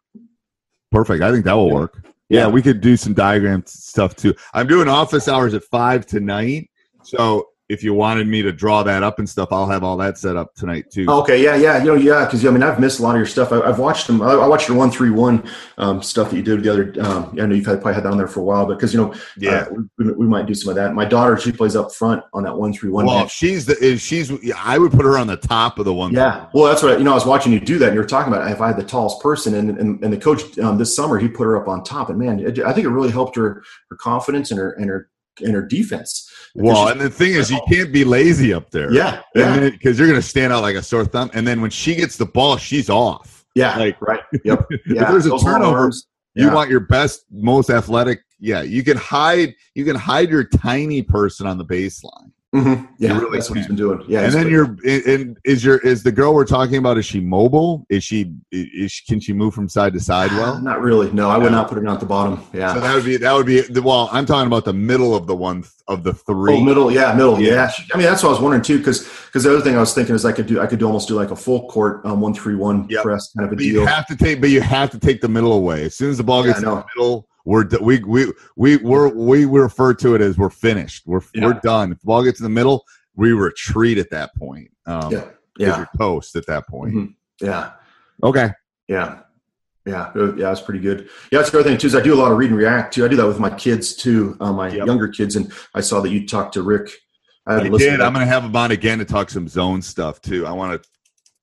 [SPEAKER 7] Perfect. I think that will
[SPEAKER 6] Yeah.
[SPEAKER 7] work. Yeah,
[SPEAKER 6] Yeah.
[SPEAKER 7] we could do some diagram stuff too. I'm doing office hours at five tonight. So if you wanted me to draw that up and stuff, I'll have all that set up tonight too.
[SPEAKER 6] Okay, yeah, yeah, you know, yeah, because I mean, I've missed a lot of your stuff. I, have watched them. I, I, watched your one three one um, stuff that you did the other. Um, I know you've had, probably had that on there for a while, but because you know,
[SPEAKER 7] yeah,
[SPEAKER 6] uh, we, we, might do some of that. My daughter, she plays up front on that one three one.
[SPEAKER 7] Well, she's the she's. I would put her on the top of the one.
[SPEAKER 6] Yeah, well, that's what you know. I was watching you do that, and you were talking about if I had the tallest person, and and, and the coach um, this summer he put her up on top, and man, it, I think it really helped her her confidence and her and her and her defense.
[SPEAKER 7] Well, and the thing is, you can't be lazy up there.
[SPEAKER 6] Yeah,
[SPEAKER 7] yeah. Because you're going to stand out like a sore thumb. And then when she gets the ball, she's off.
[SPEAKER 6] Yeah,
[SPEAKER 7] like
[SPEAKER 6] right. Yep. Yeah.
[SPEAKER 7] if there's a turnover, you want your best, most athletic. Yeah, you can hide. You can hide your tiny person on the baseline.
[SPEAKER 6] Mm-hmm. Yeah, really that's what he's been doing. Yeah,
[SPEAKER 7] and then you're and is your is the girl we're talking about? Is she mobile? Is she is she, can she move from side to side? Well,
[SPEAKER 6] not really. No, I would not put her down at the bottom. Yeah,
[SPEAKER 7] so that would be that would be the well. I'm talking about the middle of the one of the three.
[SPEAKER 6] Oh, middle. Yeah, middle. Yeah. I mean, that's what I was wondering too, because because the other thing I was thinking is I could do I could do almost do like a full court um, one three one press kind of a
[SPEAKER 7] but
[SPEAKER 6] deal.
[SPEAKER 7] You have to take, but you have to take the middle away as soon as the ball gets yeah, in the middle we're we we we we're, we refer to it as we're finished. We're yeah. we're done. If the ball gets in the middle, we retreat at that point. Um,
[SPEAKER 6] yeah, yeah.
[SPEAKER 7] You're toast at that point.
[SPEAKER 6] Mm-hmm. Yeah.
[SPEAKER 7] Okay.
[SPEAKER 6] Yeah. Yeah, yeah, that's pretty good. Yeah, that's the other thing too. Is I do a lot of read and react too. I do that with my kids too, uh, my yep. younger kids. And I saw that you talked to Rick.
[SPEAKER 7] I, I did. I'm going to have him on again to talk some zone stuff too. I want to.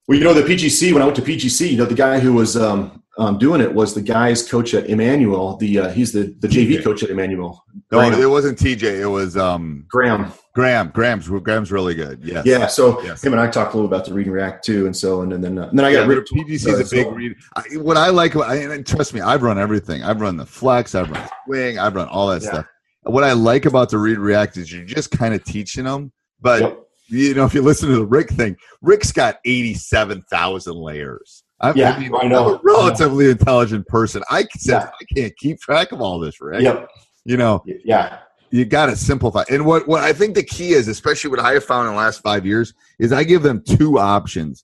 [SPEAKER 6] Well, you know the PGC. When I went to PGC, you know the guy who was um, um, doing it was the guy's coach at Emmanuel. The uh, he's the the JV coach at Emmanuel.
[SPEAKER 7] No, it wasn't TJ. It was um,
[SPEAKER 6] Graham.
[SPEAKER 7] Graham. Graham's Graham's really good. Yeah.
[SPEAKER 6] Yeah. So
[SPEAKER 7] yes.
[SPEAKER 6] him and I talked a little about the read and react too, and so and, then uh, and then I got yeah,
[SPEAKER 7] PGC is uh, a big so. read. I, what I like, I, and trust me, I've run everything. I've run the flex. I've run swing. I've run all that yeah. stuff. What I like about the read react is you're just kind of teaching them, but. Yep. You know, if you listen to the Rick thing, Rick's got eighty-seven thousand layers. I'm,
[SPEAKER 6] yeah, I, mean, I know.
[SPEAKER 7] I'm a relatively yeah. intelligent person. I can yeah. I can't keep track of all this, right?
[SPEAKER 6] Yep.
[SPEAKER 7] You know.
[SPEAKER 6] Yeah.
[SPEAKER 7] You got to simplify. And what what I think the key is, especially what I have found in the last five years, is I give them two options,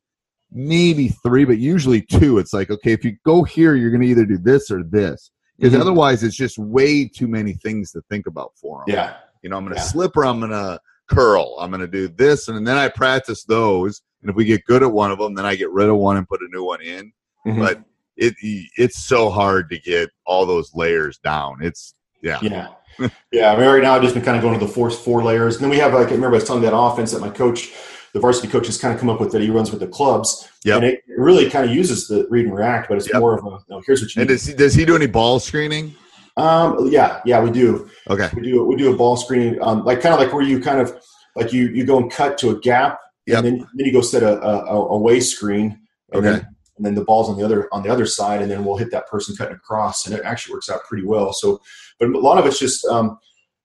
[SPEAKER 7] maybe three, but usually two. It's like, okay, if you go here, you're going to either do this or this, because mm-hmm. otherwise, it's just way too many things to think about for them.
[SPEAKER 6] Yeah.
[SPEAKER 7] You know, I'm going to slip or I'm going to curl. I'm going to do this, and then I practice those and if we get good at one of them, then I get rid of one and put a new one in. Mm-hmm. But it it's so hard to get all those layers down. It's yeah.
[SPEAKER 6] Yeah. yeah. I mean, right now I've just been kind of going to the fourth four layers. And then we have like I remember I was telling that offense that my coach, the varsity coach, has kind of come up with that he runs with the clubs.
[SPEAKER 7] Yeah.
[SPEAKER 6] And it really kind of uses the read and react, but it's yep. more of a know, here's what you
[SPEAKER 7] And does he, does he do any ball screening?
[SPEAKER 6] Um yeah, yeah, we do.
[SPEAKER 7] Okay.
[SPEAKER 6] We do we do a ball screening, um, like kind of like where you kind of like you you go and cut to a gap
[SPEAKER 7] Yep.
[SPEAKER 6] And then, then you go set a, a, away screen. And
[SPEAKER 7] okay.
[SPEAKER 6] Then, and then the ball's on the other on the other side, and then we'll hit that person cutting across, and it actually works out pretty well. So, but a lot of it's just um,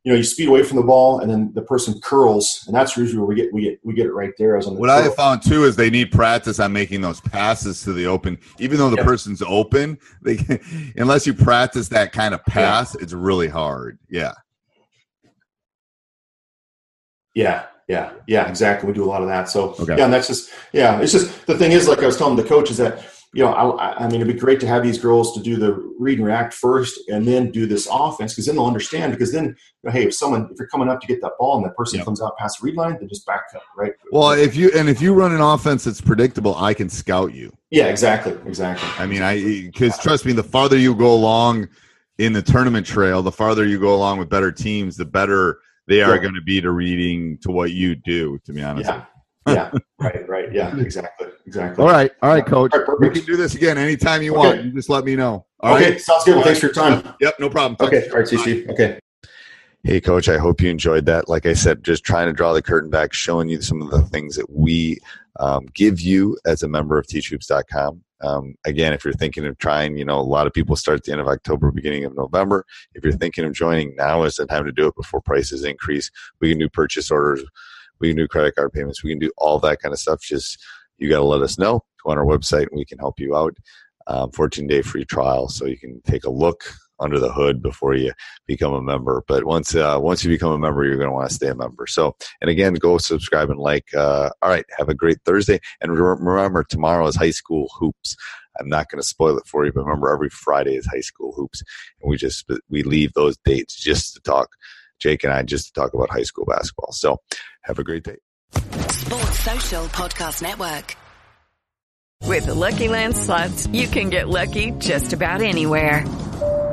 [SPEAKER 6] you know you speed away from the ball, and then the person curls, and that's usually where we get we get we get it right there. As on the
[SPEAKER 7] what curl. I have found too is they need practice on making those passes to the open, even though the yep. person's open. They unless you practice that kind of pass, yeah. it's really hard. Yeah.
[SPEAKER 6] Yeah, yeah, yeah, exactly. We do a lot of that. So
[SPEAKER 7] okay.
[SPEAKER 6] yeah, and that's just yeah. It's just the thing is, like I was telling the coach, is that you know, I, I mean, it'd be great to have these girls to do the read and react first, and then do this offense because then they'll understand. Because then, hey, if someone if you're coming up to get that ball and that person yep. comes out past the read line, then just back up, right?
[SPEAKER 7] Well, if you and if you run an offense that's predictable, I can scout you.
[SPEAKER 6] Yeah, exactly, exactly.
[SPEAKER 7] I mean, I because trust me, the farther you go along in the tournament trail, the farther you go along with better teams, the better they are going to be to reading to what you do. To be honest.
[SPEAKER 6] Yeah. yeah. Right. Right. Yeah. Exactly. Exactly.
[SPEAKER 7] All right. All right, Coach. All right, we can do this again anytime you okay. want. You just let me know. All
[SPEAKER 6] okay.
[SPEAKER 7] Right?
[SPEAKER 6] Sounds good. Well, thanks for your time.
[SPEAKER 7] Yep. No problem.
[SPEAKER 6] Okay. All right. See you, Okay.
[SPEAKER 4] Hey, coach, I hope you enjoyed that. Like I said, just trying to draw the curtain back, showing you some of the things that we um, give you as a member of teachhoops.com. Um, again, if you're thinking of trying, you know, a lot of people start the end of October, beginning of November. If you're thinking of joining, now is the time to do it before prices increase. We can do purchase orders, we can do credit card payments, we can do all that kind of stuff. Just you got to let us know. Go on our website and we can help you out. Um, 14 day free trial, so you can take a look under the hood before you become a member. But once uh, once you become a member, you're going to want to stay a member. So, and again, go subscribe and like. Uh, all right, have a great Thursday, and remember tomorrow is high school hoops. I'm not going to spoil it for you, but remember every Friday is high school hoops, and we just we leave those dates just to talk
[SPEAKER 7] Jake and I just to talk about high school basketball. So have a great day.
[SPEAKER 8] Sports Social Podcast Network.
[SPEAKER 9] With the Lucky Land slots, you can get lucky just about anywhere.